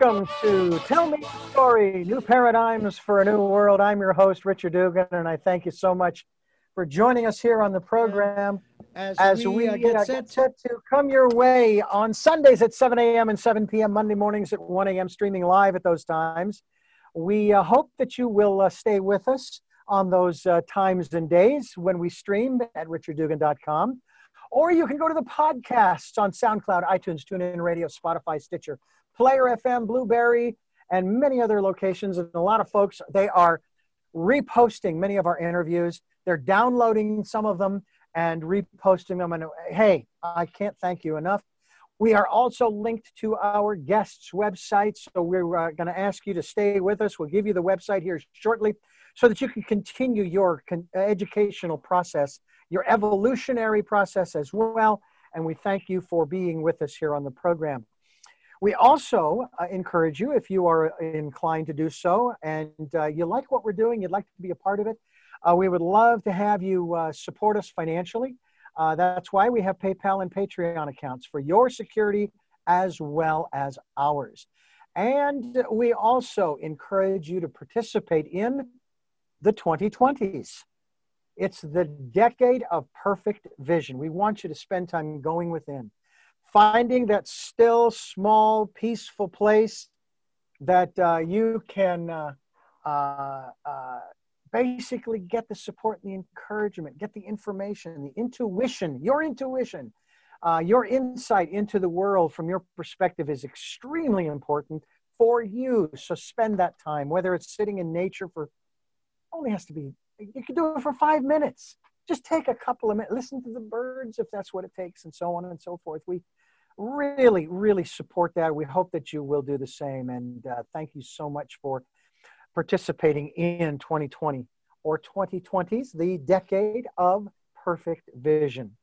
Welcome to Tell Me a Story New Paradigms for a New World. I'm your host, Richard Dugan, and I thank you so much for joining us here on the program as, as we, we uh, uh, get get set set to come your way on Sundays at 7 a.m. and 7 p.m., Monday mornings at 1 a.m., streaming live at those times. We uh, hope that you will uh, stay with us on those uh, times and days when we stream at richarddugan.com. Or you can go to the podcasts on SoundCloud, iTunes, TuneIn Radio, Spotify, Stitcher, Player FM, Blubrry, and many other locations. And a lot of folks, they are reposting many of our interviews. They're downloading some of them and reposting them. And hey, I can't thank you enough. We are also linked to our guests' websites. So we're uh, going to ask you to stay with us. We'll give you the website here shortly so that you can continue your con- educational process, your evolutionary process as well. And we thank you for being with us here on the program. We also uh, encourage you, if you are inclined to do so, and uh, you like what we're doing, you'd like to be a part of it, uh, we would love to have you uh, support us financially. Uh, that's why we have PayPal and Patreon accounts for your security as well as ours. And we also encourage you to participate in the 2020s. It's the decade of perfect vision. We want you to spend time going within finding that still, small, peaceful place that uh, you can uh, uh, uh, basically get the support and the encouragement, get the information, the intuition, your intuition, uh, your insight into the world from your perspective is extremely important for you. So spend that time, whether it's sitting in nature for only has to be, you can do it for five minutes. Just take a couple of minutes, listen to the birds if that's what it takes, and so on and so forth. We really, really support that. We hope that you will do the same. And uh, thank you so much for participating in 2020 or 2020s, the decade of perfect vision.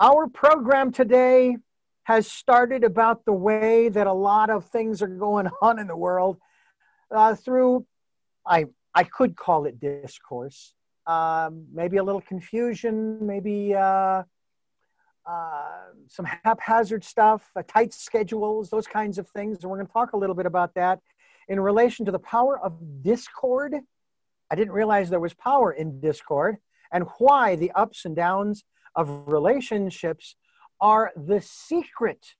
Our program today has started about the way that a lot of things are going on in the world uh, through, I, I could call it discourse, um, maybe a little confusion, maybe uh, uh, some haphazard stuff, uh, tight schedules, those kinds of things. And we're going to talk a little bit about that in relation to the power of discord. I didn't realize there was power in discord and why the ups and downs of relationships are the secret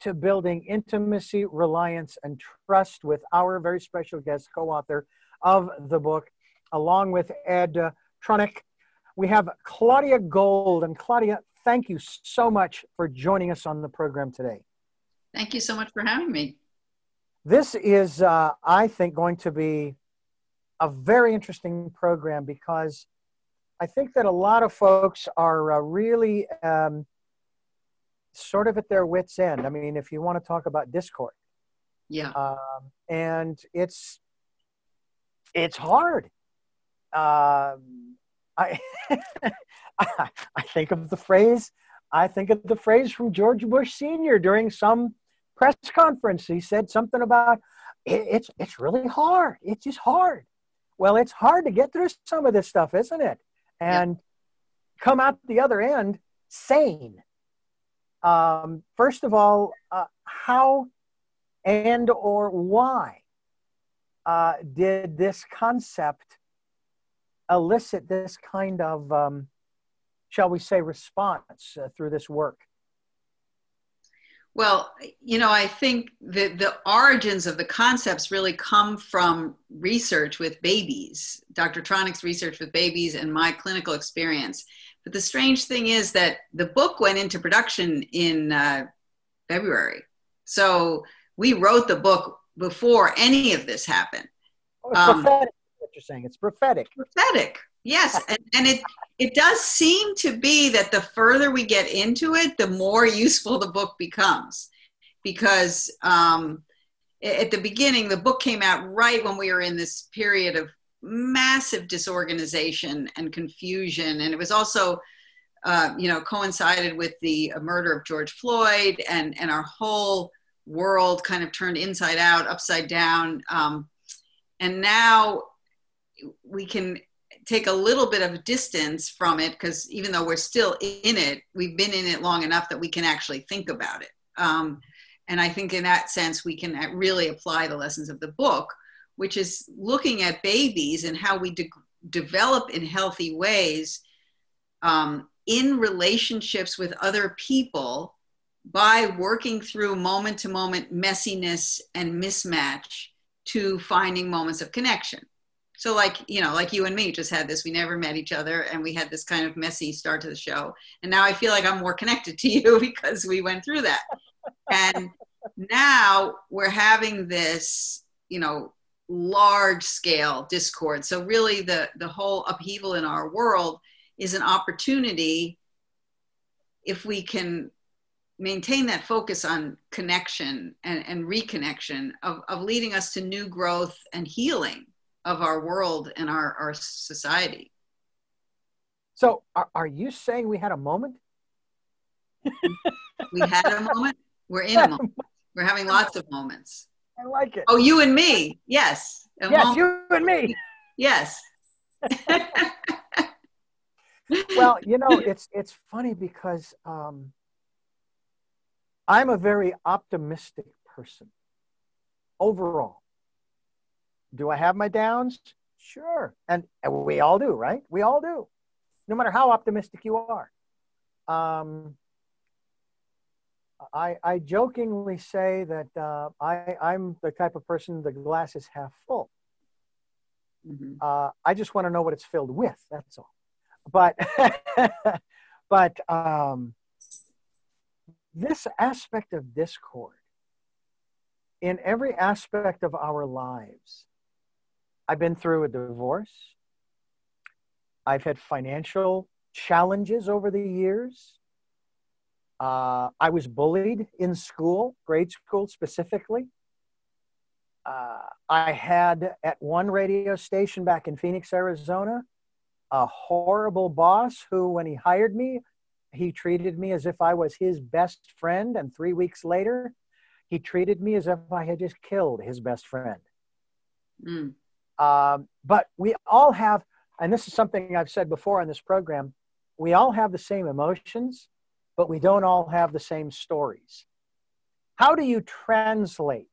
to building intimacy, reliance, and trust with our very special guest co author of the book, along with Ed uh, Tronick. We have Claudia Gold. And Claudia, thank you so much for joining us on the program today. Thank you so much for having me. This is, uh, I think, going to be a very interesting program because I think that a lot of folks are uh, really um, sort of at their wits' end. I mean, if you want to talk about Discord, yeah, um, and it's it's hard. Um, I I think of the phrase, I think of the phrase from George Bush Sr. during some press conference. He said something about it's it's really hard. It's just hard. Well, it's hard to get through some of this stuff, isn't it? And yep. come out the other end sane. Um, first of all, uh, how and or why uh, did this concept elicit this kind of um, shall we say, response uh, through this work? Well, you know, I think that the origins of the concepts really come from research with babies, Dr. Tronick's research with babies, and my clinical experience. But the strange thing is that the book went into production in uh, February. So we wrote the book before any of this happened. Oh, um, prophetic, what you're saying. It's prophetic. Prophetic. Yes, and, and it it does seem to be that the further we get into it, the more useful the book becomes, because um, at the beginning, the book came out right when we were in this period of massive disorganization and confusion, and it was also, uh, you know, coincided with the murder of George Floyd, and and our whole world kind of turned inside out, upside down, um, and now we can take a little bit of distance from it because even though we're still in it, we've been in it long enough that we can actually think about it. Um, and I think in that sense, we can really apply the lessons of the book, which is looking at babies and how we de- develop in healthy ways um, in relationships with other people by working through moment to moment messiness and mismatch to finding moments of connection. So, like, you know, like you and me just had this, we never met each other and we had this kind of messy start to the show. And now I feel like I'm more connected to you because we went through that. and now we're having this, you know, large scale discord. So, really, the, the whole upheaval in our world is an opportunity if we can maintain that focus on connection and, and reconnection of, of leading us to new growth and healing of our world and our, our society. So, are, are you saying we had a moment? we had a moment. We're in a moment. We're having lots of moments. I like it. Oh, you and me. Yes. A yes, moment. you and me. Yes. well, you know, it's it's funny because um, I'm a very optimistic person overall. Do I have my downs? Sure. And, and we all do, right? We all do, no matter how optimistic you are. Um, I, I jokingly say that uh, I, I'm the type of person the glass is half full. Mm-hmm. Uh, I just want to know what it's filled with. That's all. But, but um, this aspect of discord in every aspect of our lives. I've been through a divorce. I've had financial challenges over the years. Uh, I was bullied in school, grade school specifically. Uh, I had at one radio station back in Phoenix, Arizona, a horrible boss who, when he hired me, he treated me as if I was his best friend. And three weeks later, he treated me as if I had just killed his best friend. Mm. Um, but we all have, and this is something I've said before on this program, we all have the same emotions, but we don't all have the same stories. How do you translate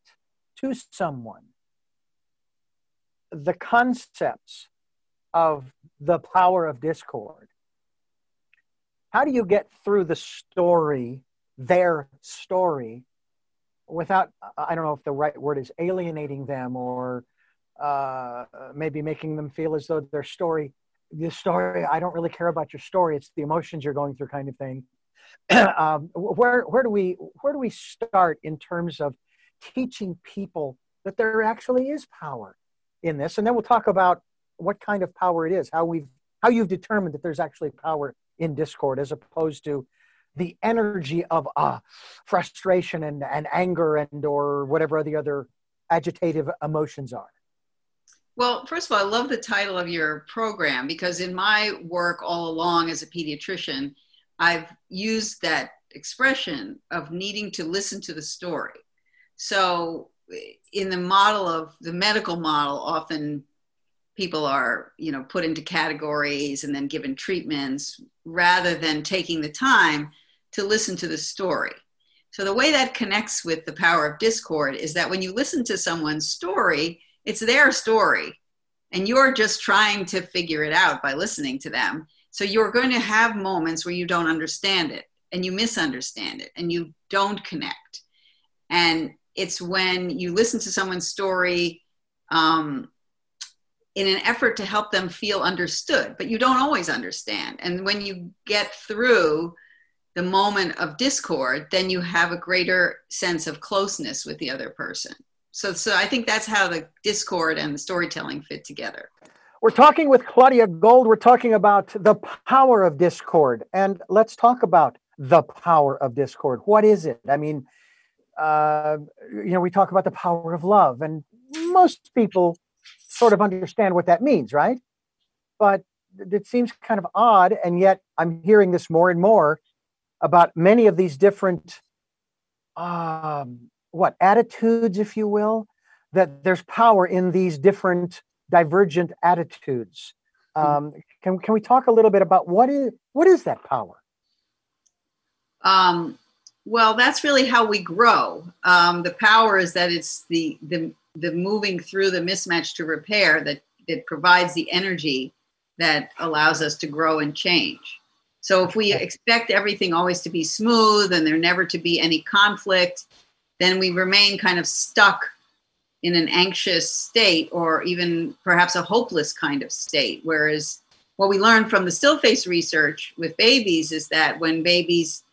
to someone the concepts of the power of discord how do you get through the story, their story, without, I don't know if the right word is alienating them or uh, maybe making them feel as though their story, the story, I don't really care about your story. It's the emotions you're going through kind of thing. um, where, where do we, where do we start in terms of teaching people that there actually is power in this? And then we'll talk about what kind of power it is, how we've, how you've determined that there's actually power in discord as opposed to the energy of uh, frustration and, and anger and or whatever the other agitative emotions are well first of all i love the title of your program because in my work all along as a pediatrician i've used that expression of needing to listen to the story. So eh, in the model of the medical model often people are you know put into categories and then given treatments rather than taking the time to listen to the story. So the way that connects with the power of discord is that when you listen to someone's story it's their story and you're just trying to figure it out by listening to them so you're going to have moments where you don't understand it and you misunderstand it and you don't connect and it's when you listen to someone's story um, in an effort to help them feel understood, but you don't always understand. And when you get through the moment of discord, then you have a greater sense of closeness with the other person. So, so I think that's how the discord and the storytelling fit together. We're talking with Claudia Gold. We're talking about the power of discord. And let's talk about the power of discord. What is it? I mean, uh, you know, we talk about the power of love, and most people sort of understand what that means, right? But it seems kind of odd, and yet I'm hearing this more and more about many of these different, um, what attitudes, if you will, that there's power in these different divergent attitudes. Hmm. Um, can can we talk a little bit about what is what is that power? Um, well, that's really how we grow. Um, the power is that it's the, the, the moving through the mismatch to repair that, that provides the energy that allows us to grow and change. So if we expect everything always to be smooth and there never to be any conflict, then we remain kind of stuck in an anxious state or even perhaps a hopeless kind of state. Whereas what we learned from the still face research with babies is that when babies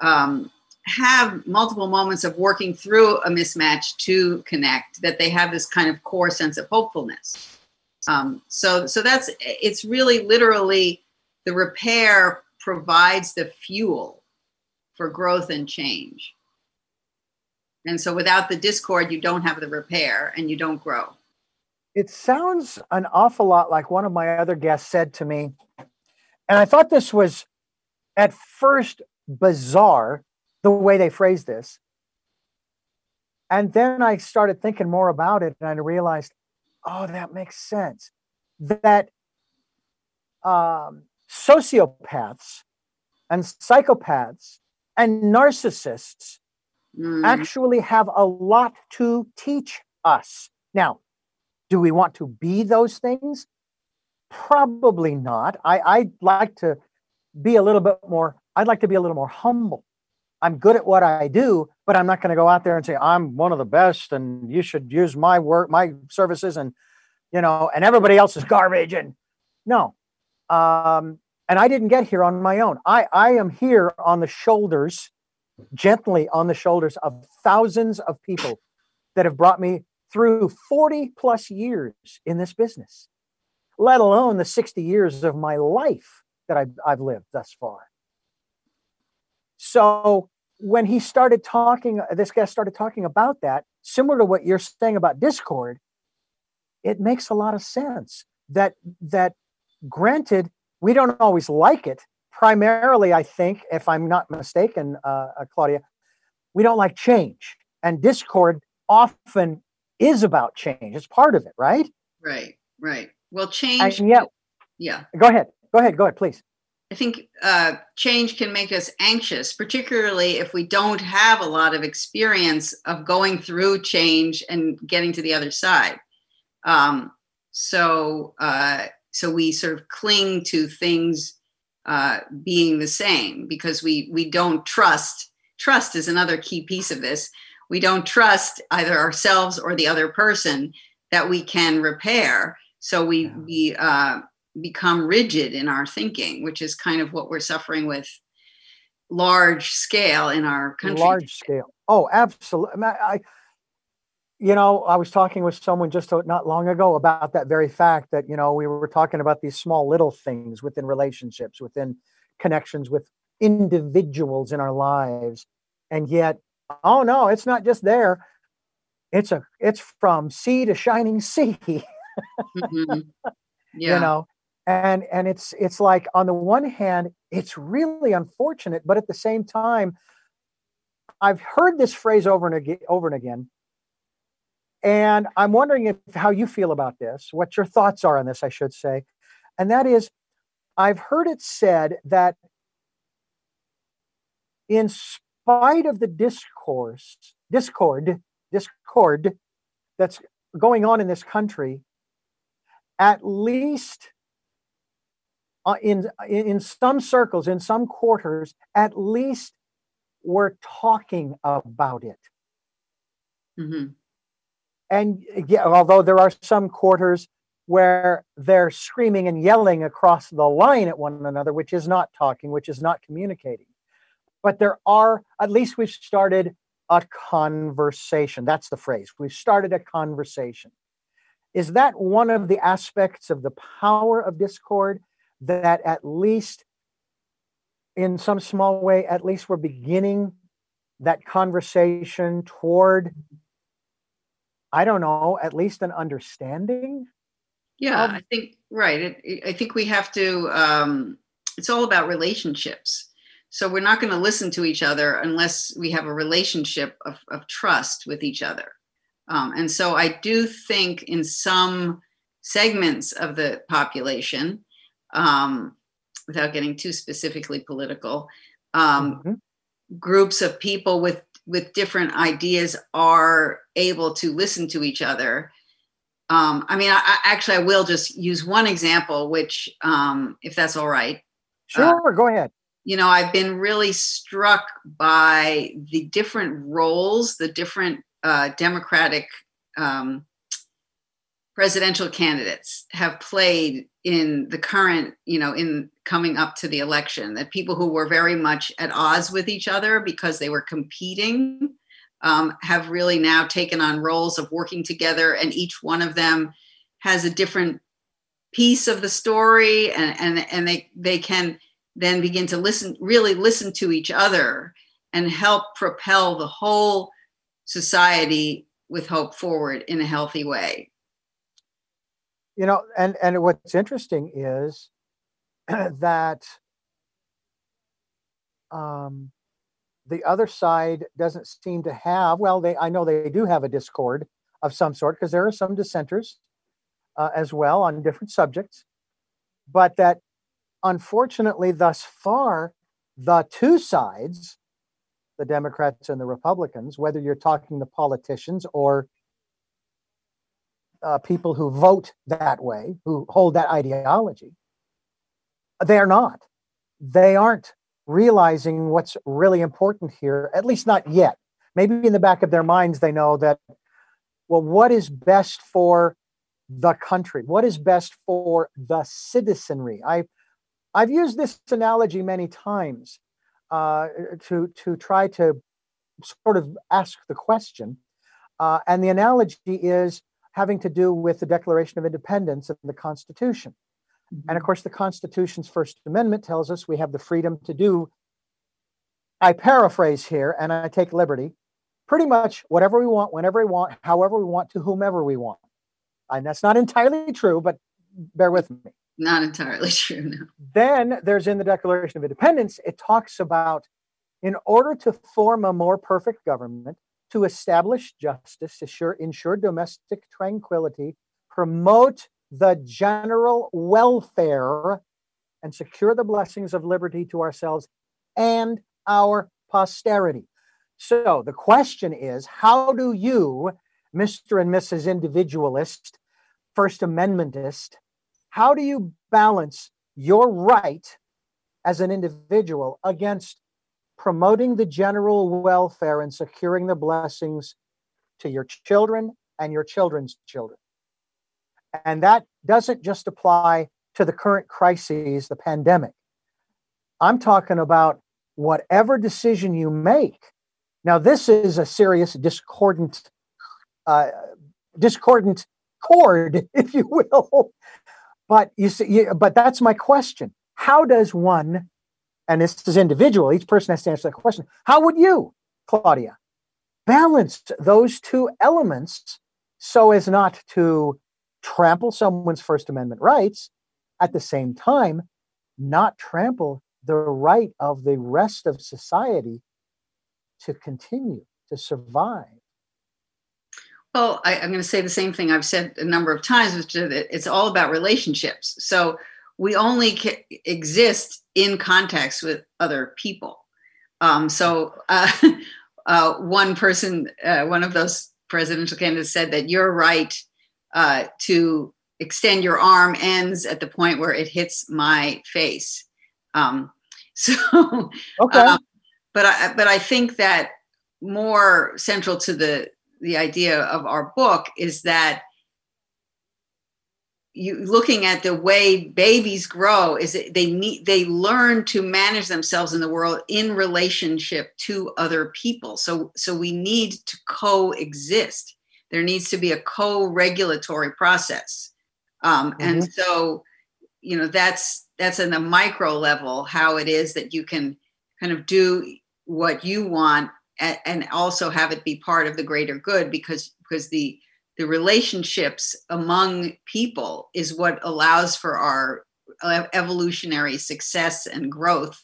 um, have multiple moments of working through a mismatch to connect, that they have this kind of core sense of hopefulness. Um, so, so that's it's really literally the repair provides the fuel for growth and change. And so without the discord, you don't have the repair and you don't grow. It sounds an awful lot like one of my other guests said to me. And I thought this was at first bizarre, the way they phrased this. And then I started thinking more about it and I realized, oh, that makes sense. That um, sociopaths and psychopaths and narcissists mm. actually have a lot to teach us. Now, do we want to be those things? Probably not. I, I'd like to be a little bit more, I'd like to be a little more humble. I'm good at what I do, but I'm not going to go out there and say, I'm one of the best and you should use my work, my services, and, you know, and everybody else is garbage. And no. Um, and I didn't get here on my own. I, I am here on the shoulders gently on the shoulders of thousands of people that have brought me through 40 plus years in this business, let alone the 60 years of my life that I've, I've lived thus far. So when he started talking, this guy started talking about that, similar to what you're saying about Discord, it makes a lot of sense that that granted we don't always like it primarily, I think, if I'm not mistaken, uh, uh, Claudia, we don't like change. And discord often is about change. It's part of it, right? Right, right. Well, change. And yeah. Yeah. Go ahead. Go ahead. Go ahead, please. I think uh, change can make us anxious, particularly if we don't have a lot of experience of going through change and getting to the other side. Um, so, uh, so we sort of cling to things uh, being the same because we we don't trust. Trust is another key piece of this. We don't trust either ourselves or the other person that we can repair. So we yeah. we uh, become rigid in our thinking, which is kind of what we're suffering with large scale in our country. Large scale. Oh, absolutely. I, you know, I was talking with someone just not long ago about that very fact that, you know, we were talking about these small little things within relationships, within connections with individuals in our lives. And yet, oh no, it's not just there. It's a it's from sea to shining sea. mm-hmm. yeah. You know, and and it's it's like on the one hand, it's really unfortunate, but at the same time, I've heard this phrase over and again over and again and I'm wondering if how you feel about this, what your thoughts are on this, I should say. And that is, I've heard it said that in spite of the discourse, discord, discord that's going on in this country, at least uh, in in some circles, in some quarters, at least we're talking about it. Mm-hmm and yeah, although there are some quarters where they're screaming and yelling across the line at one another, which is not talking, which is not communicating. But there are, at least we've started a conversation. That's the phrase. We've started a conversation. Is that one of the aspects of the power of discord that at least in some small way, at least we're beginning that conversation toward I don't know, at least an understanding. Yeah, of- I think right. It, it, I think we have to. Um, it's all about relationships. So we're not going to listen to each other unless we have a relationship of, of trust with each other. Um, and so I do think in some segments of the population, um, without getting too specifically political, um, mm-hmm. groups of people with with different ideas are able to listen to each other. Um, i mean I, I, actually i will just use one example which um, if that's all right. Sure uh, go ahead. you know i've been really struck by the different roles the different uh, democratic um, presidential candidates have played in the current, you know, in coming up to the election, that people who were very much at odds with each other because they were competing um, have really now taken on roles of working together, and each one of them has a different piece of the story, and and and they they can then begin to listen, really listen to each other, and help propel the whole society with hope forward in a healthy way you know and and what's interesting is that um, the other side doesn't seem to have well they i know they do have a discord of some sort because there are some dissenters uh, as well on different subjects but that unfortunately thus far the two sides the democrats and the republicans whether you're talking the politicians or uh, people who vote that way, who hold that ideology. They are not. They aren't realizing what's really important here, at least not yet. Maybe in the back of their minds, they know that, well, what is best for the country? What is best for the citizenry? I, I've used this analogy many times uh, to, to try to sort of ask the question. Uh, and the analogy is having to do with the Declaration of Independence and the Constitution. Mm-hmm. And of course, the Constitution's First Amendment tells us we have the freedom to do, I paraphrase here and I take liberty, pretty much whatever we want, whenever we want, however we want, to whomever we want. And that's not entirely true, but bear with me. Not entirely true, no. Then there's in the Declaration of Independence, it talks about in order to form a more perfect government, to establish justice, assure, ensure domestic tranquility, promote the general welfare, and secure the blessings of liberty to ourselves and our posterity. So the question is how do you, Mr. and Mrs. Individualist, First Amendmentist, how do you balance your right as an individual against promoting the general welfare and securing the blessings to your children and your children's children. And that doesn't just apply to the current crises, the pandemic. I'm talking about whatever decision you make. Now, this is a serious discordant, uh, discordant chord, if you will. But you see, but that's my question. How does one and this is individual, each person has to answer that question. How would you, Claudia, balance those two elements so as not to trample someone's First Amendment rights, at the same time, not trample the right of the rest of society to continue to survive? Well, I, am going to say the same thing I've said a number of times, which is that it's all about relationships. So we only exist in context with other people. Um, so uh, uh, one person, uh, one of those presidential candidates said that your right uh, to extend your arm ends at the point where it hits my face. Um, so, okay. Um, but I, but I think that more central to the the idea of our book is that you looking at the way babies grow is they need they learn to manage themselves in the world in relationship to other people. So so we need to coexist. There needs to be a co-regulatory process. Um, mm-hmm. and so you know that's that's in the micro level how it is that you can kind of do what you want and, and also have it be part of the greater good because because the the relationships among people is what allows for our evolutionary success and growth.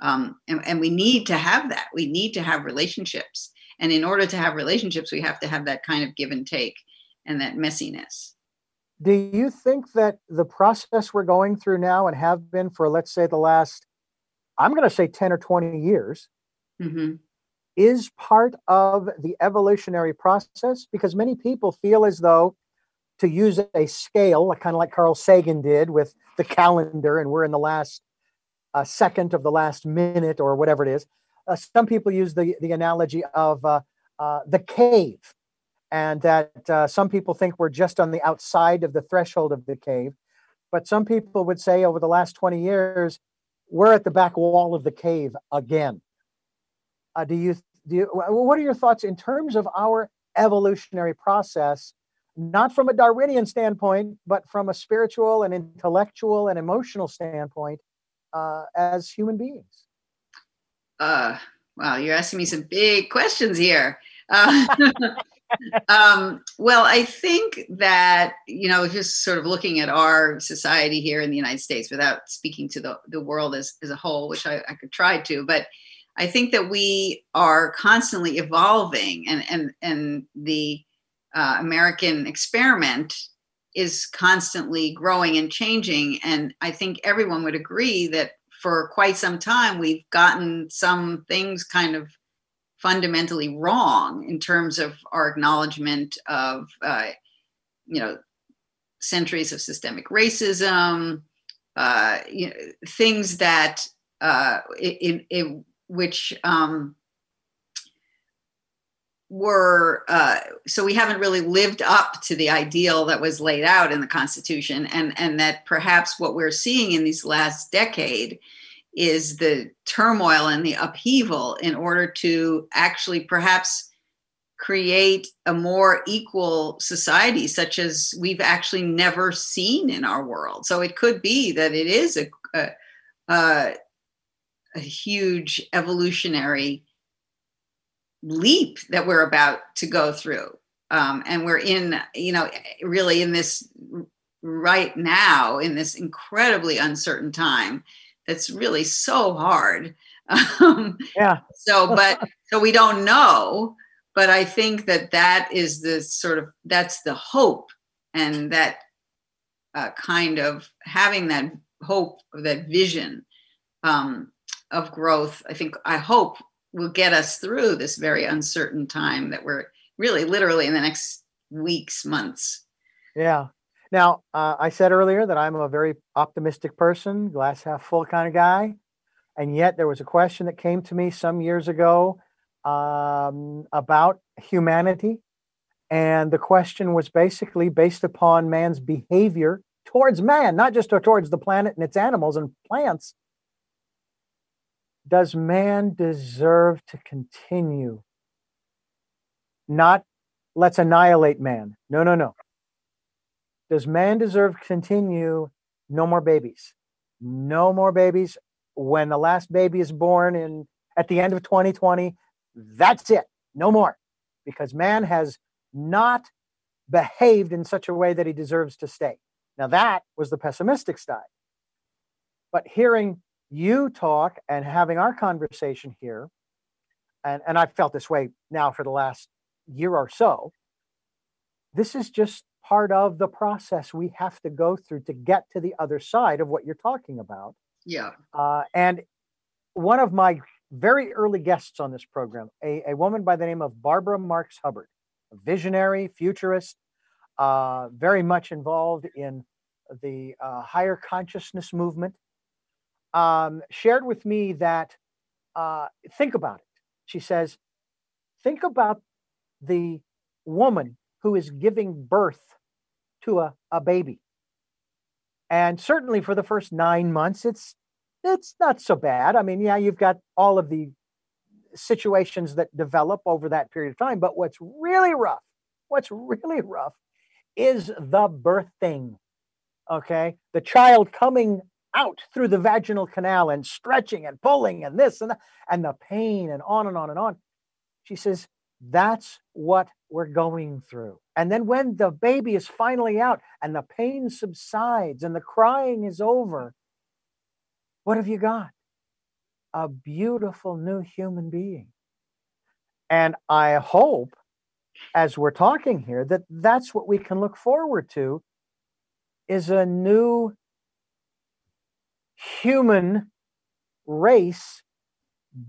Um, and, and we need to have that. We need to have relationships. And in order to have relationships, we have to have that kind of give and take and that messiness. Do you think that the process we're going through now and have been for, let's say, the last, I'm going to say 10 or 20 years, mm-hmm. Is part of the evolutionary process because many people feel as though to use a scale, kind of like Carl Sagan did with the calendar, and we're in the last uh, second of the last minute or whatever it is. Uh, some people use the, the analogy of uh, uh the cave, and that uh, some people think we're just on the outside of the threshold of the cave. But some people would say over the last 20 years, we're at the back wall of the cave again. Uh, do you, do you, what are your thoughts in terms of our evolutionary process not from a Darwinian standpoint, but from a spiritual and intellectual and emotional standpoint uh, as human beings? Uh, wow, you're asking me some big questions here. Uh, um, well, I think that, you know, just sort of looking at our society here in the United States without speaking to the, the world as, as a whole, which I, I could try to, but I think that we are constantly evolving and, and, and the, uh, American experiment is constantly growing and changing. And I think everyone would agree that for quite some time, we've gotten some things kind of fundamentally wrong in terms of our acknowledgement of, uh, you know, centuries of systemic racism, uh, you know, things that uh, in, in which um, were uh, so we haven't really lived up to the ideal that was laid out in the constitution and and that perhaps what we're seeing in these last decade is the turmoil and the upheaval in order to actually perhaps create a more equal society such as we've actually never seen in our world. So it could be that it is a, a, a, a huge evolutionary leap that we're about to go through. Um, and we're in, you know, really in this right now, in this incredibly uncertain time that's really so hard. Um, yeah. so, but, so we don't know, but I think that that is the sort of, that's the hope and that uh, kind of having that hope that vision um, of growth. I think, I hope will get us through this very uncertain time that we're really literally in the next weeks, months. Yeah. Now, uh, I said earlier that I'm a very optimistic person, glass half full kind of guy. And yet, there was a question that came to me some years ago um, about humanity. And the question was basically based upon man's behavior towards man, not just towards the planet and its animals and plants, does man deserve to continue? Not let's annihilate man. No, no, no. Does man deserve to continue? No more babies. No more babies. When the last baby is born in at the end of 2020, that's it. No more. Because man has not behaved in such a way that he deserves to stay. Now that was the pessimistic side. But hearing you talk and having our conversation here, and, and I've felt this way now for the last year or so, this is just part of the process we have to go through to get to the other side of what you're talking about. Yeah. Uh, and one of my very early guests on this program, a, a woman by the name of Barbara Marx Hubbard, a visionary, futurist, uh, very much involved in the uh, higher consciousness movement um, shared with me that uh, think about it. She says, think about the woman who is giving birth to a, a baby. And certainly for the first nine months, it's it's not so bad. I mean, yeah, you've got all of the situations that develop over that period of time. But what's really rough, what's really rough is the birthing. Okay. The child coming out through the vaginal canal and stretching and pulling and this and that, and the pain and on and on and on. She says, that's what we're going through. And then when the baby is finally out and the pain subsides and the crying is over, what have you got? A beautiful new human being. And I hope, as we're talking here, that that's what we can look forward to is a new human race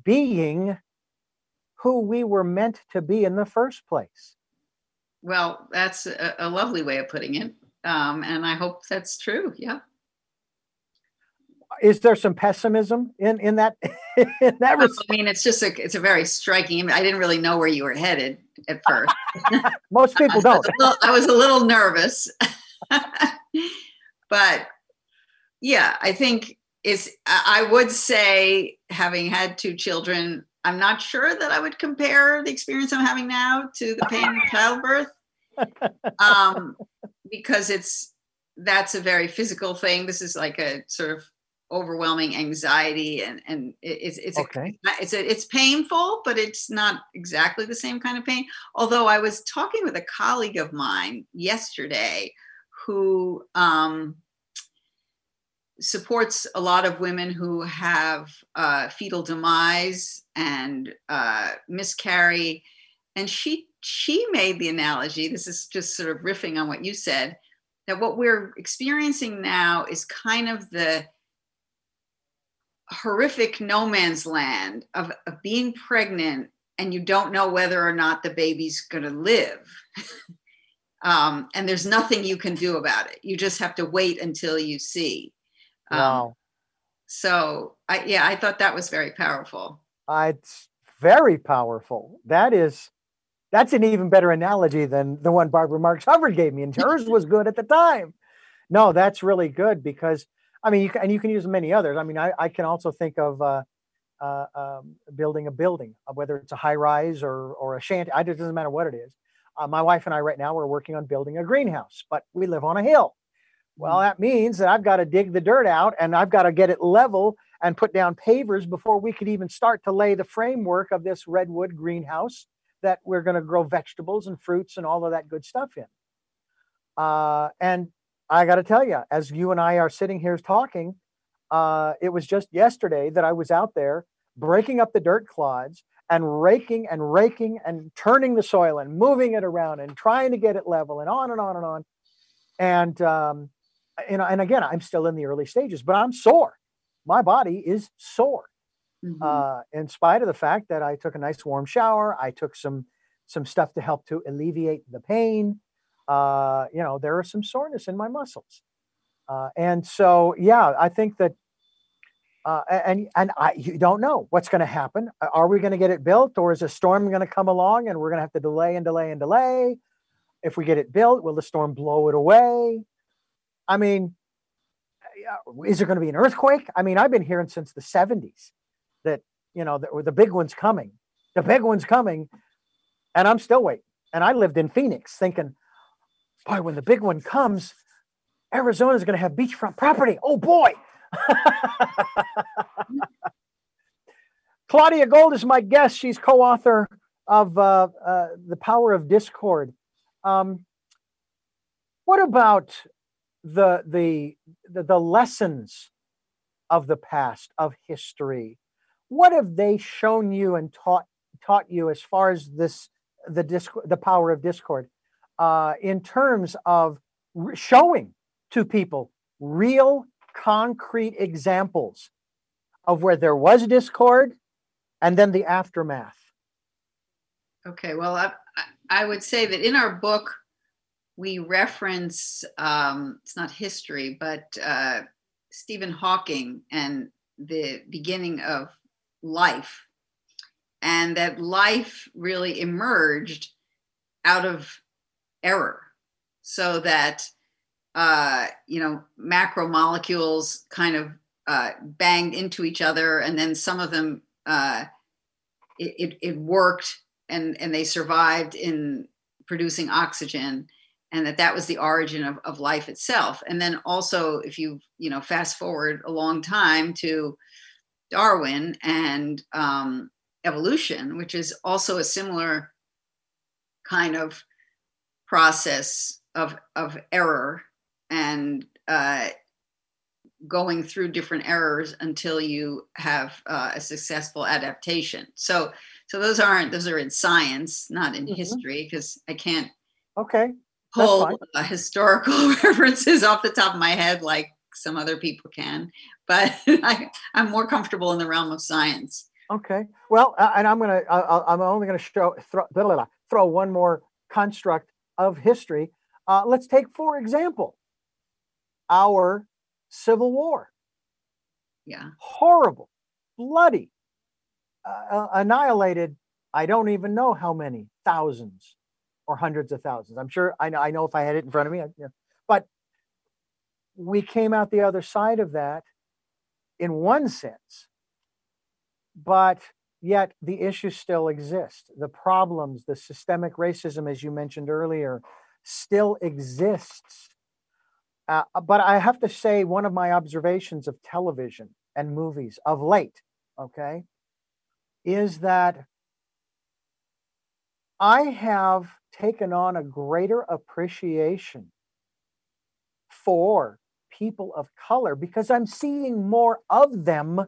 being who we were meant to be in the first place. Well, that's a, a lovely way of putting it. Um, and I hope that's true. Yeah. Is there some pessimism in, in that? in that I mean, it's just a, it's a very striking. I didn't really know where you were headed at first. Most people don't. I was, little, I was a little nervous, but yeah, I think is I would say having had two children, I'm not sure that I would compare the experience I'm having now to the pain of childbirth. Um, because it's that's a very physical thing. This is like a sort of overwhelming anxiety and and it's it's okay. a, it's a, it's painful but it's not exactly the same kind of pain although i was talking with a colleague of mine yesterday who um, supports a lot of women who have uh, fetal demise and uh, miscarry and she she made the analogy this is just sort of riffing on what you said that what we're experiencing now is kind of the horrific no man's land of, of being pregnant and you don't know whether or not the baby's going to live. um, and there's nothing you can do about it. You just have to wait until you see. Um, wow. So, I, yeah, I thought that was very powerful. Uh, it's very powerful. That is, that's an even better analogy than the one Barbara Marx Hubbard gave me, and hers was good at the time. No, that's really good because I mean, you can, and you can use many others. I mean, I, I can also think of uh, uh, um, building a building, uh, whether it's a high rise or, or a shanty. It doesn't matter what it is. Uh, my wife and I right now we're working on building a greenhouse, but we live on a hill. Well, that means that I've got to dig the dirt out and I've got to get it level and put down pavers before we could even start to lay the framework of this redwood greenhouse that we're going to grow vegetables and fruits and all of that good stuff in. Uh, and I got to tell you, as you and I are sitting here talking, uh, it was just yesterday that I was out there breaking up the dirt clods and raking and raking and turning the soil and moving it around and trying to get it level and on and on and on. And um, and, and again, I'm still in the early stages, but I'm sore. My body is sore. Mm-hmm. Uh, in spite of the fact that I took a nice warm shower, I took some some stuff to help to alleviate the pain uh, you know, there is some soreness in my muscles. Uh, and so, yeah, I think that, uh, and and I you don't know what's going to happen. Are we going to get it built, or is a storm going to come along and we're going to have to delay and delay and delay? If we get it built, will the storm blow it away? I mean, is there going to be an earthquake? I mean, I've been hearing since the '70s that you know the, the big one's coming, the big one's coming, and I'm still waiting. And I lived in Phoenix, thinking, boy, when the big one comes, Arizona is going to have beachfront property. Oh boy. Claudia Gold is my guest. She's co author of uh, uh, The Power of Discord. Um, what about the, the, the, the lessons of the past, of history? What have they shown you and taught, taught you as far as this, the, disc, the power of discord? uh, in terms of showing to people real concrete examples of where there was discord and then the aftermath. Okay, well, I, I would say that in our book, we reference um, it's not history, but uh, Stephen Hawking and the beginning of life, and that life really emerged out of error. So that uh, you know macromolecules kind of uh, banged into each other and then some of them uh, it, it, it, worked and, and they survived in producing oxygen and that that was the origin of, of life itself and then also if you you know fast forward a long time to darwin and um, evolution which is also a similar kind of process of of error and uh, going through different errors until you have uh, a successful adaptation. So so those aren't those are in science, not in mm-hmm. history, because I can't okay pull uh, historical references off the top of my head like some other people can. But I, I'm more comfortable in the realm of science. Okay. Well, uh, and I'm gonna I'm only gonna show throw, blah, blah, blah, throw one more construct of history. Uh, let's take for example our Civil War. Yeah. Horrible, bloody, uh, uh annihilated. I don't even know how many thousands or hundreds of thousands. I'm sure I know. I know if I had it in front of me, I, but we came out the other side of that in one sense, but yet the issues still exist. The problems, the systemic racism, as you mentioned earlier, still exists. Uh, but I have to say, one of my observations of television and movies of late, okay, is that I have taken on a greater appreciation for people of color because I'm seeing more of them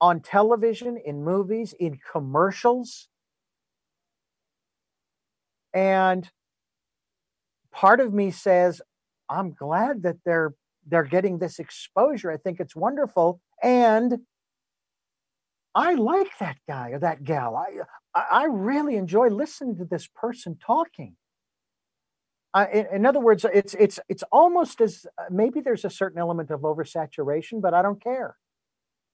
on television, in movies, in commercials. And part of me says, I'm glad that they're they're getting this exposure. I think it's wonderful. And I like that guy or that gal. I I really enjoy listening to this person talking. In, in, other words, it's it's it's almost as uh, maybe there's a certain element of oversaturation, but I don't care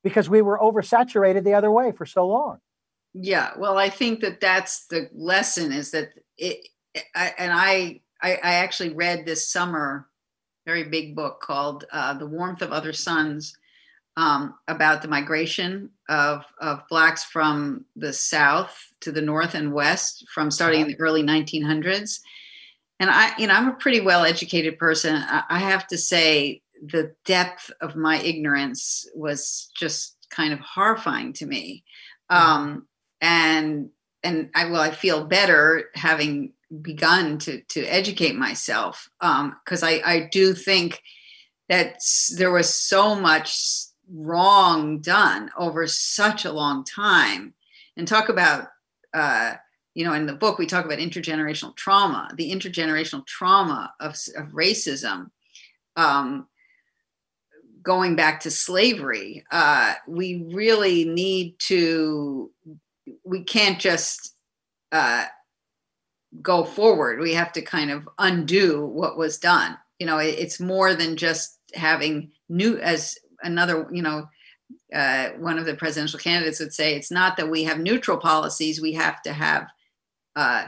because we were oversaturated the other way for so long. Yeah, well, I think that that's the lesson is that it, I, and I, I, I actually read this summer very big book called uh, "The Warmth of Other Suns." Um, about the migration of, of blacks from the south to the north and west from starting in the early 1900s and I, you know, I'm a pretty well educated person. I, have to say, the depth of my ignorance was just kind of horrifying to me. Um, and and I well, I feel better having begun to to educate myself because um, I I do think that there was so much wrong done over such a long time. And talk about uh, you know in the book we talk about intergenerational trauma the intergenerational trauma of, of racism um, going back to slavery uh, we really need to we can't just uh, go forward we have to kind of undo what was done you know it, it's more than just having new as another you know uh, one of the presidential candidates would say it's not that we have neutral policies we have to have uh,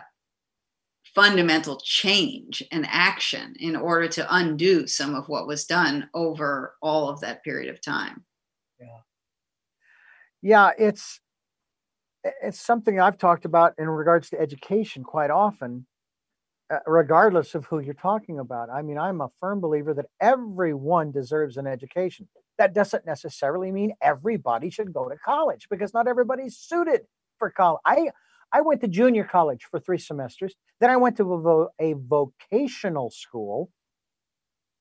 fundamental change and action in order to undo some of what was done over all of that period of time. Yeah. Yeah, it's it's something I've talked about in regards to education quite often, regardless of who you're talking about. I mean, I'm a firm believer that everyone deserves an education. That doesn't necessarily mean everybody should go to college because not everybody's suited for college. I I went to junior college for three semesters. Then I went to a, vo- a vocational school.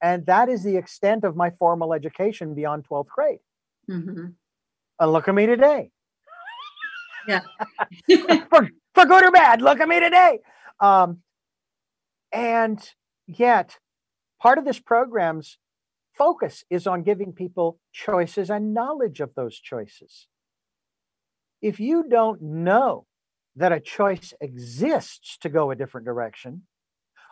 And that is the extent of my formal education beyond 12th grade. Mm-hmm. And look at me today. Yeah. for, for good or bad, look at me today. Um, and yet, part of this program's focus is on giving people choices and knowledge of those choices. If you don't know that a choice exists to go a different direction,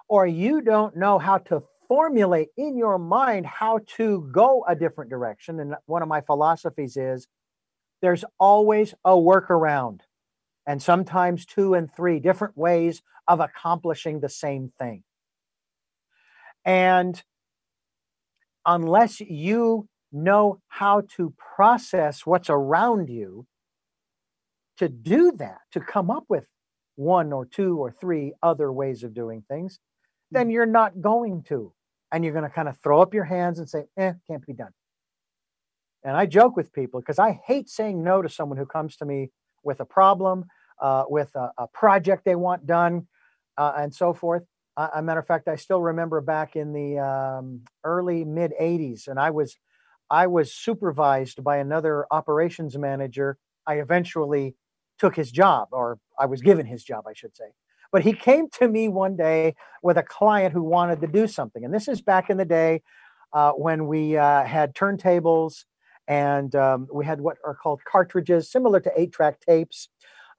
or you don't know how to formulate in your mind how to go a different direction. And one of my philosophies is there's always a workaround, and sometimes two and three different ways of accomplishing the same thing. And unless you know how to process what's around you to do that, to come up with one or two or three other ways of doing things, then mm. you're not going to. And you're going to kind of throw up your hands and say, eh, can't be done. And I joke with people because I hate saying no to someone who comes to me with a problem, uh, with a, a, project they want done, uh, and so forth. Uh, a matter of fact, I still remember back in the um, early mid 80s, and I was I was supervised by another operations manager. I eventually took his job, or I was given his job, I should say. But he came to me one day with a client who wanted to do something. And this is back in the day uh, when we uh, had turntables and um, we had what are called cartridges, similar to eight-track tapes.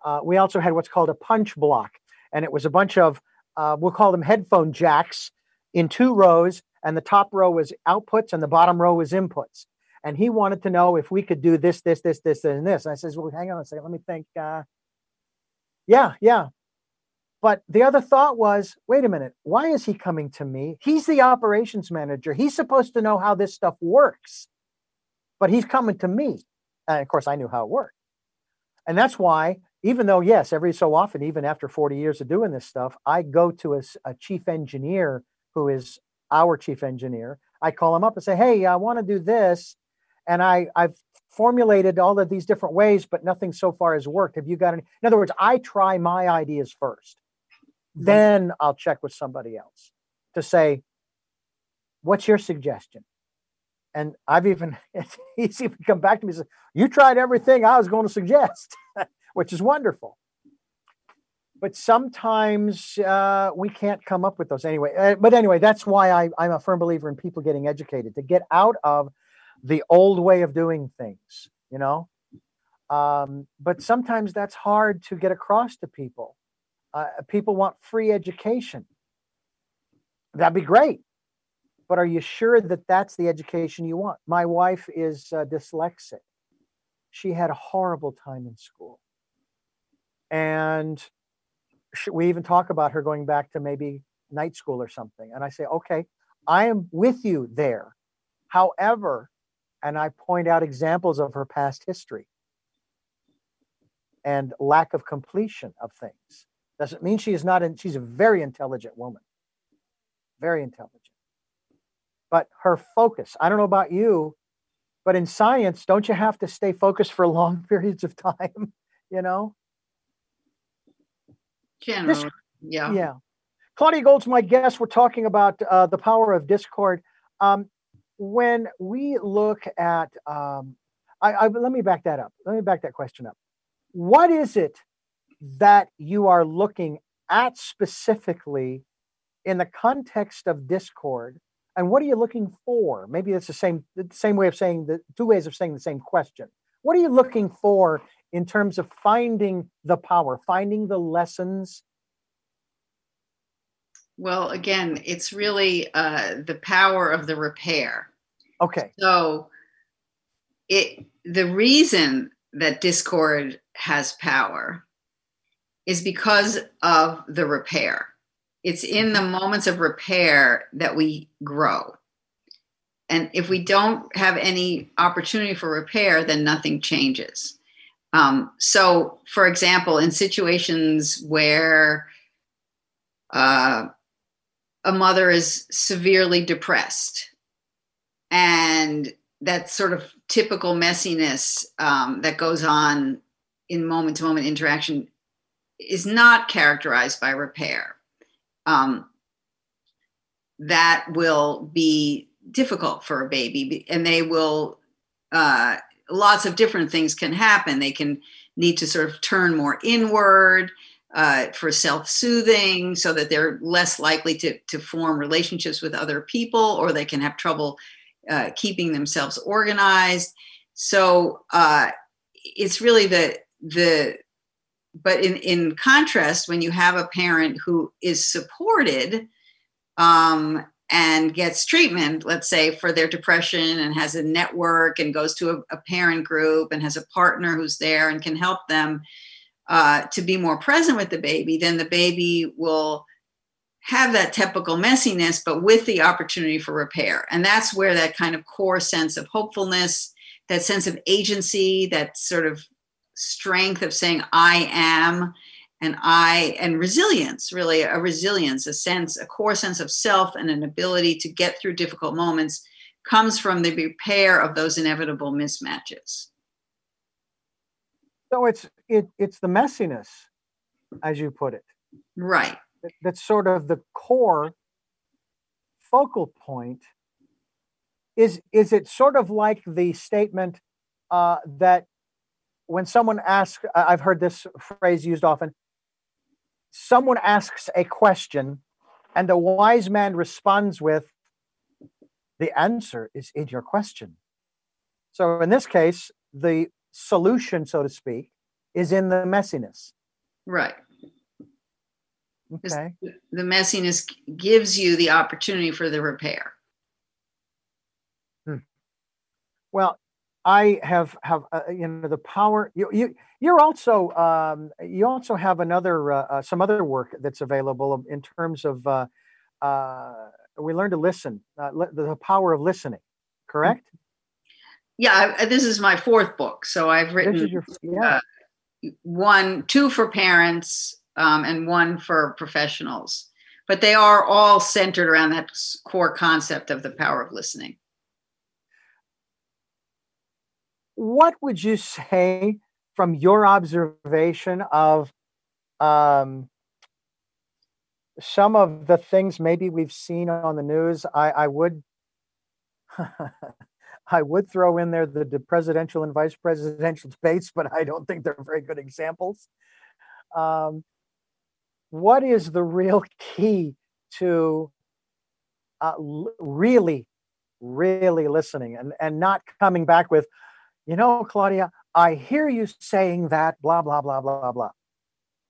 Uh, we also had what's called a punch block, and it was a bunch of uh, we'll call them headphone jacks in two rows, and the top row was outputs and the bottom row was inputs. And he wanted to know if we could do this, this, this, this, and this. And I says, well, hang on a second, let me think. Uh, yeah, yeah. But the other thought was, wait a minute, why is he coming to me? He's the operations manager. He's supposed to know how this stuff works, but he's coming to me. And of course, I knew how it worked. And that's why, even though, yes, every so often, even after 40 years of doing this stuff, I go to a, a chief engineer who is our chief engineer. I call him up and say, hey, I want to do this. And I, I've formulated all of these different ways, but nothing so far has worked. Have you got any? In other words, I try my ideas 1st mm-hmm. Then I'll check with somebody else to say, what's your suggestion? And I've even, he's even come back to me and said, you tried everything I was going to suggest, which is wonderful. But sometimes uh, we can't come up with those anyway. Uh, but anyway, that's why I, I'm a firm believer in people getting educated to get out of the old way of doing things, you know? Um, but sometimes that's hard to get across to people. Uh, people want free education. That'd be great. But are you sure that that's the education you want? My wife is uh, dyslexic. She had a horrible time in school. And we even talk about her going back to maybe night school or something. And I say, okay, I am with you there. However, and I point out examples of her past history and lack of completion of things. Doesn't mean she is not, in, she's a very intelligent woman, very intelligent. But her focus, I don't know about you, but in science, don't you have to stay focused for long periods of time? you know? This, yeah. Yeah. Claudia Gold's my guest. We're talking about uh, the power of discord. Um, when we look at, um, I, I, let me back that up. Let me back that question up. What is it that you are looking at specifically in the context of Discord? And what are you looking for? Maybe it's the same the same way of saying the two ways of saying the same question. What are you looking for in terms of finding the power, finding the lessons well, again, it's really uh, the power of the repair. Okay. So it the reason that Discord has power is because of the repair. It's in the moments of repair that we grow. And if we don't have any opportunity for repair, then nothing changes. Um, so, for example, in situations where uh, a mother is severely depressed and that sort of typical messiness um, that goes on in moment to moment interaction is not characterized by repair. Um, that will be difficult for a baby, and they will, uh, lots of different things can happen. They can need to sort of turn more inward uh, for self-soothing so that they're less likely to, to form relationships with other people or they can have trouble uh, keeping themselves organized so uh, it's really the the but in in contrast when you have a parent who is supported um, and gets treatment let's say for their depression and has a network and goes to a, a parent group and has a partner who's there and can help them uh, to be more present with the baby, then the baby will have that typical messiness, but with the opportunity for repair. And that's where that kind of core sense of hopefulness, that sense of agency, that sort of strength of saying, I am, and I, and resilience, really a resilience, a sense, a core sense of self and an ability to get through difficult moments comes from the repair of those inevitable mismatches. So it's it it's the messiness, as you put it. Right. That, that's sort of the core focal point. Is is it sort of like the statement uh, that when someone asks, I've heard this phrase used often. Someone asks a question, and the wise man responds with, "The answer is in your question." So in this case, the solution, so to speak, is in the messiness. Right. Okay. The messiness gives you the opportunity for the repair. Hmm. Well, I have have uh, you know the power. You you you're also um, you also have another uh, uh, some other work that's available in terms of uh, uh, we learn to listen. Uh, the power of listening. Correct. Yeah, I, this is my fourth book, so I've written your yeah. one, two for parents, um, and one for professionals. But they are all centered around that core concept of the power of listening. What would you say from your observation of um, some of the things maybe we've seen on the news? I, I would. I would throw in there the, the presidential and vice presidential debates, but I don't think they're very good examples. Um, what is the real key to uh, l- really, really listening and, and not coming back with, you know, Claudia, I hear you saying that, blah, blah, blah, blah, blah.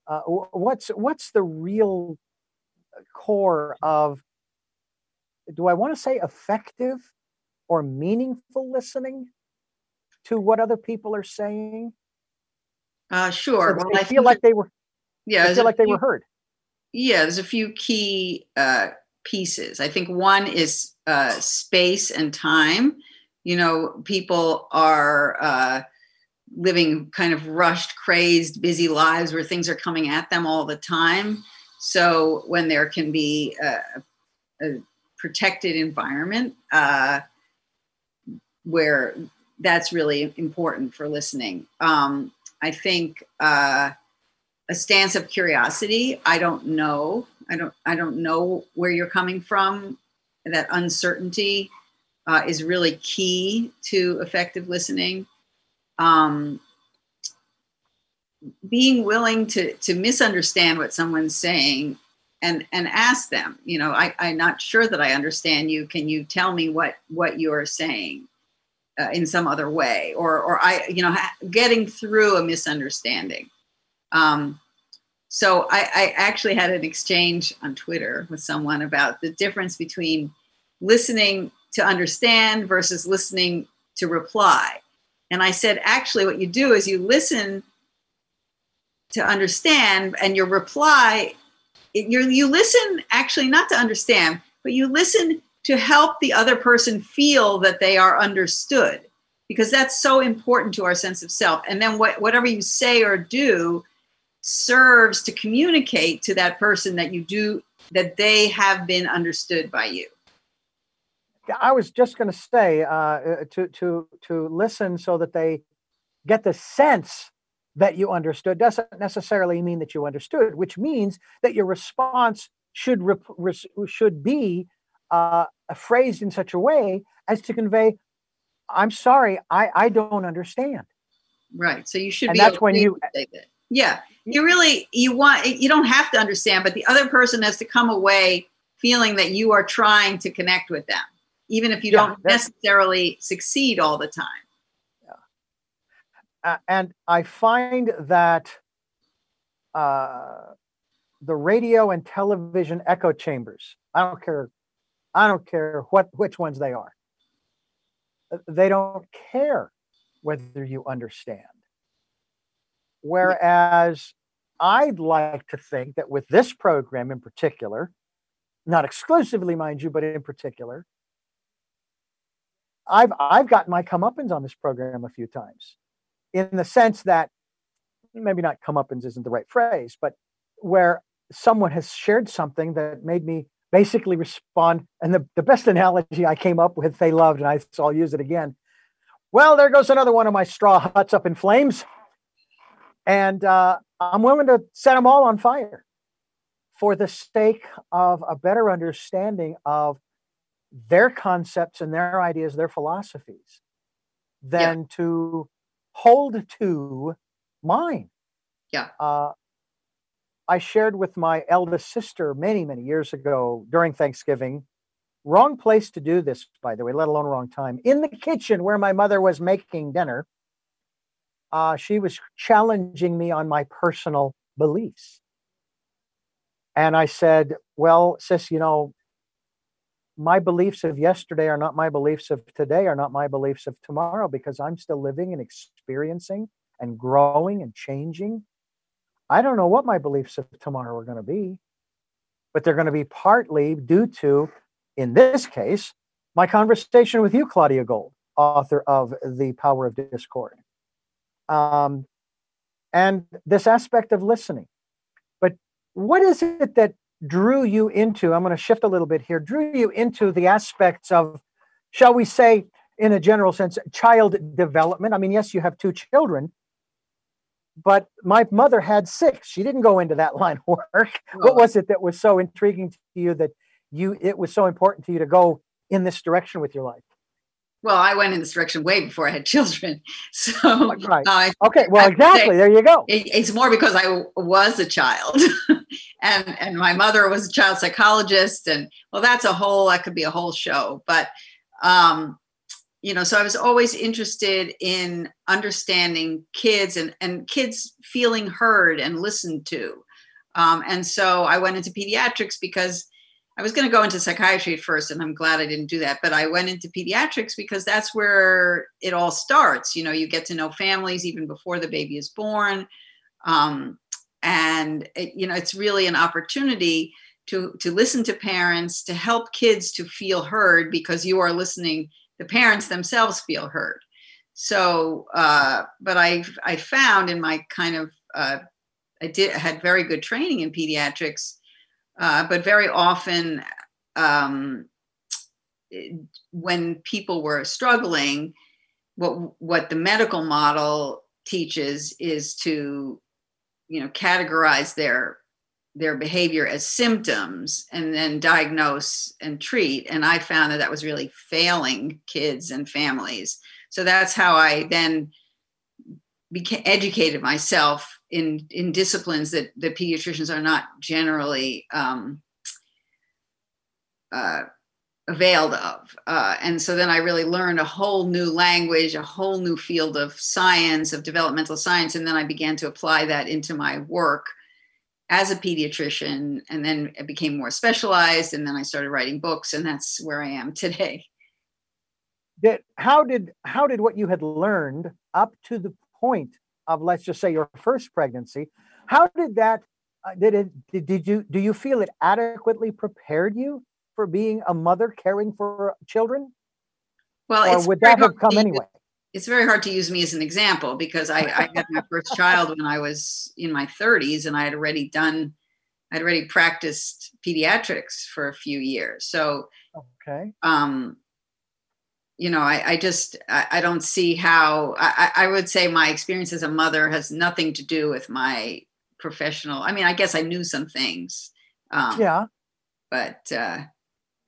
Uh, what's, what's the real core of, do I want to say effective or meaningful listening to what other people are saying? Uh, sure. that Well, they I feel like they were, yeah, they there's feel like they few- were heard. yeah, there's a few key uh, pieces. I think one is uh, space and time. You know, people are uh, living kind of rushed, crazed, busy lives where things are coming at them all the time. So when there can be a, a protected environment uh, where that's really important for listening. Um, I think uh, a stance of curiosity. I don't know. I don't. I don't know where you're coming from. That uncertainty uh, is really key to effective listening. Um, being willing to to misunderstand what someone's saying and and ask them. You know, I, I'm not sure that I understand you. Can you tell me what what you're saying? Uh, in some other way, or or I, you know, ha- getting through a misunderstanding. Um, so I, I actually had an exchange on Twitter with someone about the difference between listening to understand versus listening to reply. And I said, actually, what you do is you listen to understand, and your reply, you're, you listen actually not to understand, but you listen to help the other person feel that they are understood, because that's so important to our sense of self. And then what, whatever you say or do serves to communicate to that person that you do that they have been understood by you. I was just going to say uh, uh, to to to listen so that they get the sense that you understood doesn't necessarily mean that you understood, which means that your response should rep- res- should be uh, phrased in such a way as to convey, "I'm sorry, I I don't understand." Right. So you should And be that's when you- to say that. Yeah. You really you want you don't have to understand, but the other person has to come away feeling that you are trying to connect with them, even if you Yeah, don't necessarily succeed all the time. Uh, and I find that uh, the radio and television echo chambers. I don't care. I don't care what which ones they are. uh, They don't care whether you understand. Whereas I'd like to think that with this program in particular, not exclusively, mind you, but in particular, I've I've gotten my comeuppance on this program a few times, in the sense that maybe not comeuppance isn't the right phrase, but where someone has shared something that made me basically respond. And the, the best analogy I came up with, they loved, and I, so I'll use it again. Well, there goes another one of my straw huts up in flames. And uh, I'm willing to set them all on fire for the sake of a better understanding of their concepts and their ideas, their philosophies, than to hold to mine. Yeah. Uh, I shared with my eldest sister many, many years ago during Thanksgiving wrong place to do this, by the way, let alone wrong time. In the kitchen where my mother was making dinner, uh, she was challenging me on my personal beliefs. And I said, Well, sis, you know, my beliefs of yesterday are not my beliefs of today, are not my beliefs of tomorrow, because I'm still living and experiencing and growing and changing. I don't know what my beliefs of tomorrow are going to be, but they're going to be partly due to, in this case, my conversation with you, Claudia Gold, author of The Power of Discord. Um, and this aspect of listening. But what is it that drew you into? I'm going to shift a little bit here, drew you into the aspects of, shall we say, in a general sense, child development? I mean, yes, you have two children, but my mother had six. She didn't go into that line of work. What was it that was so intriguing to you that you it was so important to you to go in this direction with your life? Well, I went in this direction way before I had children. So, right. Uh, okay. Well, exactly. There you go. It, it's more because I was a child, and and my mother was a child psychologist, and well, that's a whole. That could be a whole show, but um, you know so i was always interested in understanding kids and, and kids feeling heard and listened to. Um, and so i went into pediatrics because i was going to go into psychiatry at first and i'm glad i didn't do that but i went into pediatrics because that's where it all starts. You know you get to know families even before the baby is born. Um, and it, you know it's really an opportunity to to listen to parents to help kids to feel heard because you are listening the parents themselves feel heard. So, uh, but I I found in my kind of uh, I did had very good training in pediatrics, uh, but very often um, when people were struggling, what what the medical model teaches is to you know categorize their their behavior as symptoms and then diagnose and treat. And I found that that was really failing kids and families. So that's how I then became educated myself in in disciplines that the pediatricians are not generally um, uh, availed of. Uh, and so then I really learned a whole new language, a whole new field of science, of developmental science, and then I began to apply that into my work as a pediatrician and then it became more specialized and then i started writing books and that's where i am today that how did how did what you had learned up to the point of let's just say your first pregnancy how did that uh, did it did, did you do you feel it adequately prepared you for being a mother caring for children well or would that have come anyway it's very hard to use me as an example because I, I got my first child when I was in my 30s and I had already done, I'd already practiced pediatrics for a few years. So, okay. Um, you know, I, I just, I, I, don't see how, I, I would say my experience as a mother has nothing to do with my professional. I mean, I guess I knew some things. Um, yeah. But uh,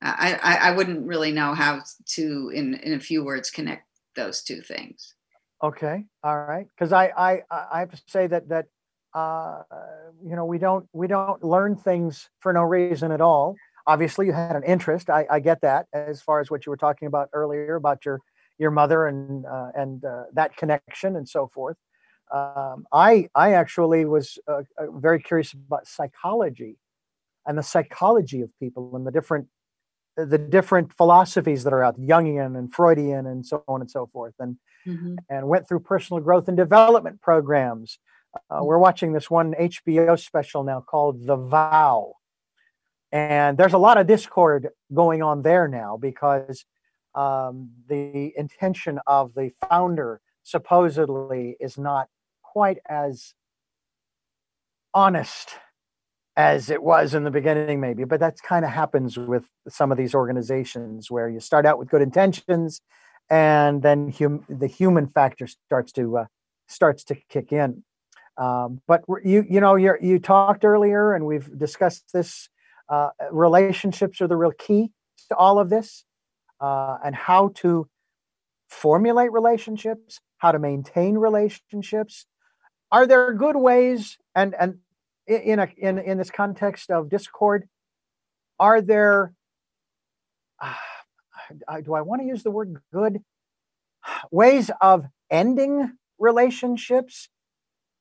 I, I, wouldn't really know how to, in, in a few words, connect those two things. Okay, all right. Because I, I I have to say that that uh, you know we don't we don't learn things for no reason at all. Obviously, you had an interest. I, I get that as far as what you were talking about earlier about your your mother and uh, and uh, that connection and so forth. Um, I I actually was uh, uh, very curious about psychology and the psychology of people and the different the different philosophies that are out jungian and freudian and so on and so forth and mm-hmm. and went through personal growth and development programs uh, we're watching this one hbo special now called the vow and there's a lot of discord going on there now because um, the intention of the founder supposedly is not quite as honest as it was in the beginning maybe but that's kind of happens with some of these organizations where you start out with good intentions and then hum- the human factor starts to uh, starts to kick in. Um, but you you know you you talked earlier and we've discussed this uh, relationships are the real key to all of this uh, and how to formulate relationships how to maintain relationships. Are there good ways and and in a in in this context of discord are there uh, do I want to use the word good? Ways of ending relationships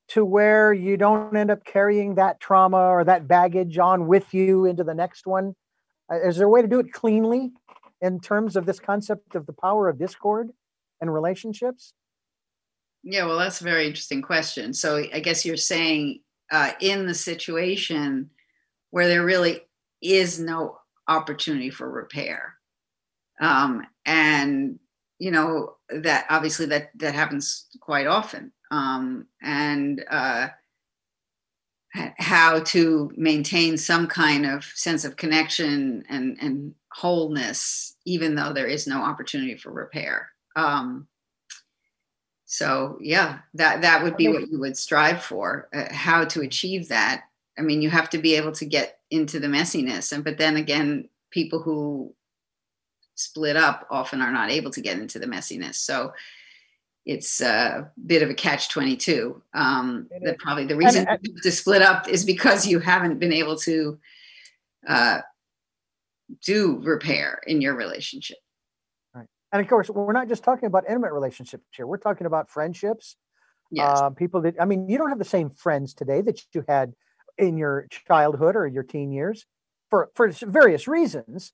to where you don't end up carrying that trauma or that baggage on with you into the next one? Uh, is there a way to do it cleanly in terms of this concept of the power of discord and relationships? Yeah, well, that's a very interesting question. So I guess you're saying uh, in the situation where there really is no opportunity for repair, um, and you know that obviously that that happens quite often, um, and uh, how to maintain some kind of sense of connection and and wholeness, even though there is no opportunity for repair. Um, so yeah, that that would be what you would strive for. Uh, how to achieve that? I mean, you have to be able to get into the messiness, and but then again, people who split up often are not able to get into the messiness. So it's a bit of a catch 22 um, that probably the reason and, to split up is because you haven't been able to uh, do repair in your relationship and of course, we're not just talking about intimate relationships here. We're talking about friendships. Yes. Uh, people that, I mean, you don't have the same friends today that you had in your childhood or your teen years for, for various reasons.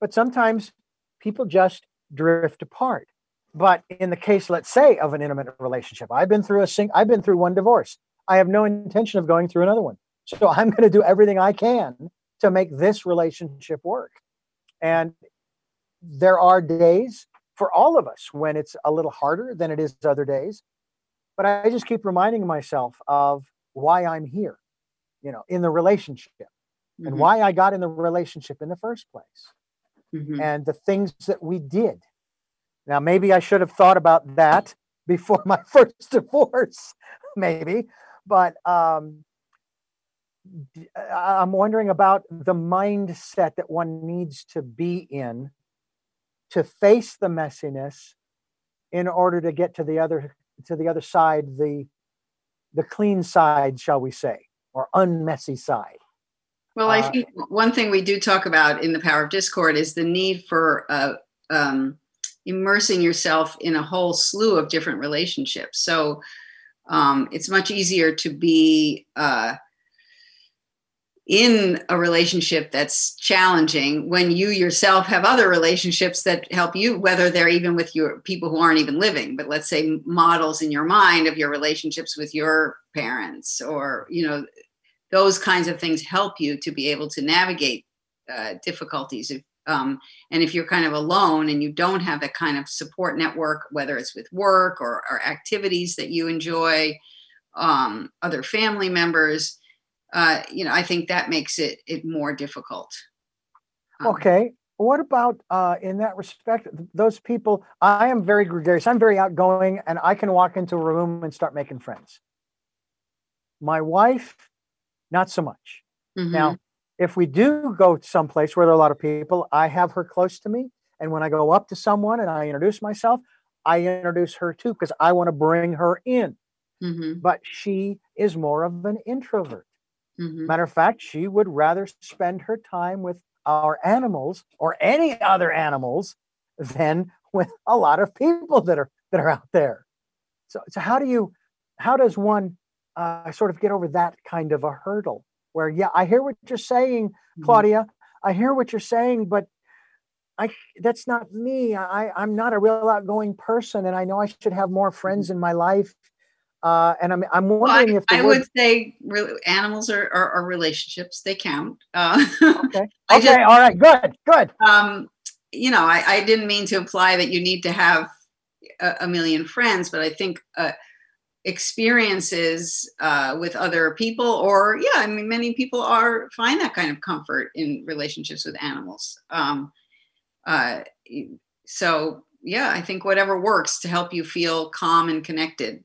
But sometimes people just drift apart. But in the case, let's say, of an intimate relationship, I've been through a sing- I've been through one divorce. I have no intention of going through another one. So I'm going to do everything I can to make this relationship work. And there are days for all of us when it's a little harder than it is other days. But I just keep reminding myself of why I'm here, you know, in the relationship mm-hmm. and why I got in the relationship in the first place mm-hmm. and the things that we did. Now, maybe I should have thought about that before my first divorce, maybe, but um, I'm wondering about the mindset that one needs to be in to face the messiness in order to get to the other to the other side the the clean side shall we say or unmessy side. Well i uh, think one thing we do talk about in the power of discord is the need for uh, um, immersing yourself in a whole slew of different relationships. So um, it's much easier to be uh, in a relationship that's challenging when you yourself have other relationships that help you whether they're even with your people who aren't even living but let's say models in your mind of your relationships with your parents or you know those kinds of things help you to be able to navigate uh, difficulties if, um, and if you're kind of alone and you don't have that kind of support network whether it's with work or, or activities that you enjoy um, other family members uh, you know, I think that makes it it more difficult. Um, okay. What about uh, in that respect? Those people, I am very gregarious. I'm very outgoing, and I can walk into a room and start making friends. My wife, not so much. Mm-hmm. Now, if we do go someplace where there are a lot of people, I have her close to me, and when I go up to someone and I introduce myself, I introduce her too because I want to bring her in. Mm-hmm. But she is more of an introvert. Mm-hmm. Matter of fact, she would rather spend her time with our animals or any other animals than with a lot of people that are that are out there. So, so how do you, how does one uh, sort of get over that kind of a hurdle? Where, yeah, I hear what you're saying, mm-hmm. Claudia. Mm-hmm. I hear what you're saying, but I that's not me. I I'm not a real outgoing person, and I know I should have more friends mm-hmm. in my life uh, and I'm, I'm wondering well, I, if I would say really, animals are, are, are, relationships; they count. Uh, okay. okay. Just, all right. Good. Good. Um, you know, I, I, didn't mean to imply that you need to have a, a million friends, but I think uh, experiences uh, with other people, or yeah, I mean, many people are find that kind of comfort in relationships with animals. Um, uh, so yeah, I think whatever works to help you feel calm and connected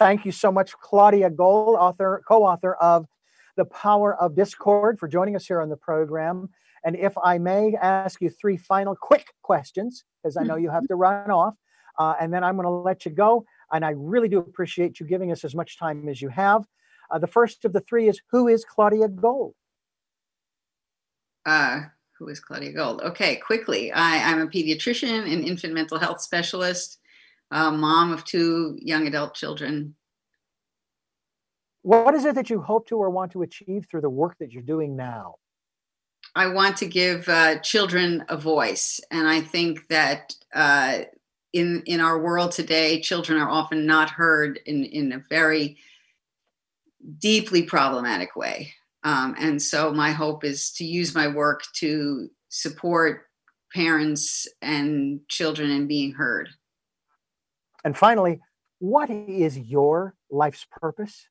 Thank you so much, Claudia Gold, author, co-author of The Power of Discord, for joining us here on the program. And if I may ask you three final quick questions, because I know you have to run off, uh, and then I'm going to let you go. And I really do appreciate you giving us as much time as you have. Uh, the first of the three is Who is Claudia Gold? Uh, who is Claudia Gold? Okay, quickly. I, I'm a pediatrician and infant mental health specialist, mom of two young adult children. What is it that you hope to or want to achieve through the work that you're doing now? I want to give uh, children a voice, and I think that uh, in in our world today, children are often not heard in in a very deeply problematic way. Um, and so my hope is to use my work to support parents and children in being heard. And finally, what is your life's purpose?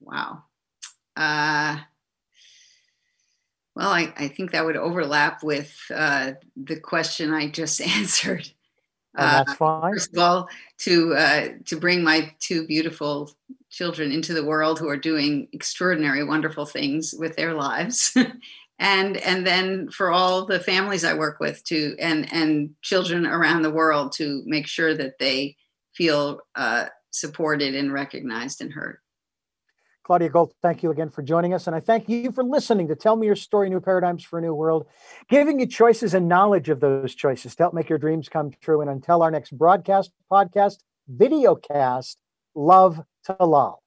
Wow. Uh, well, I, I, think that would overlap with uh, the question I just answered. Oh, that's fine. First of all, to uh, to bring my two beautiful children into the world who are doing extraordinary, wonderful things with their lives, and and then for all the families I work with to and and children around the world to make sure that they feel uh, supported and recognized and heard. Claudia Gold, thank you again for joining us. And I thank you for listening to Tell Me Your Story New Paradigms for a New World, giving you choices and knowledge of those choices to help make your dreams come true. And until our next broadcast, podcast, video cast, love to love.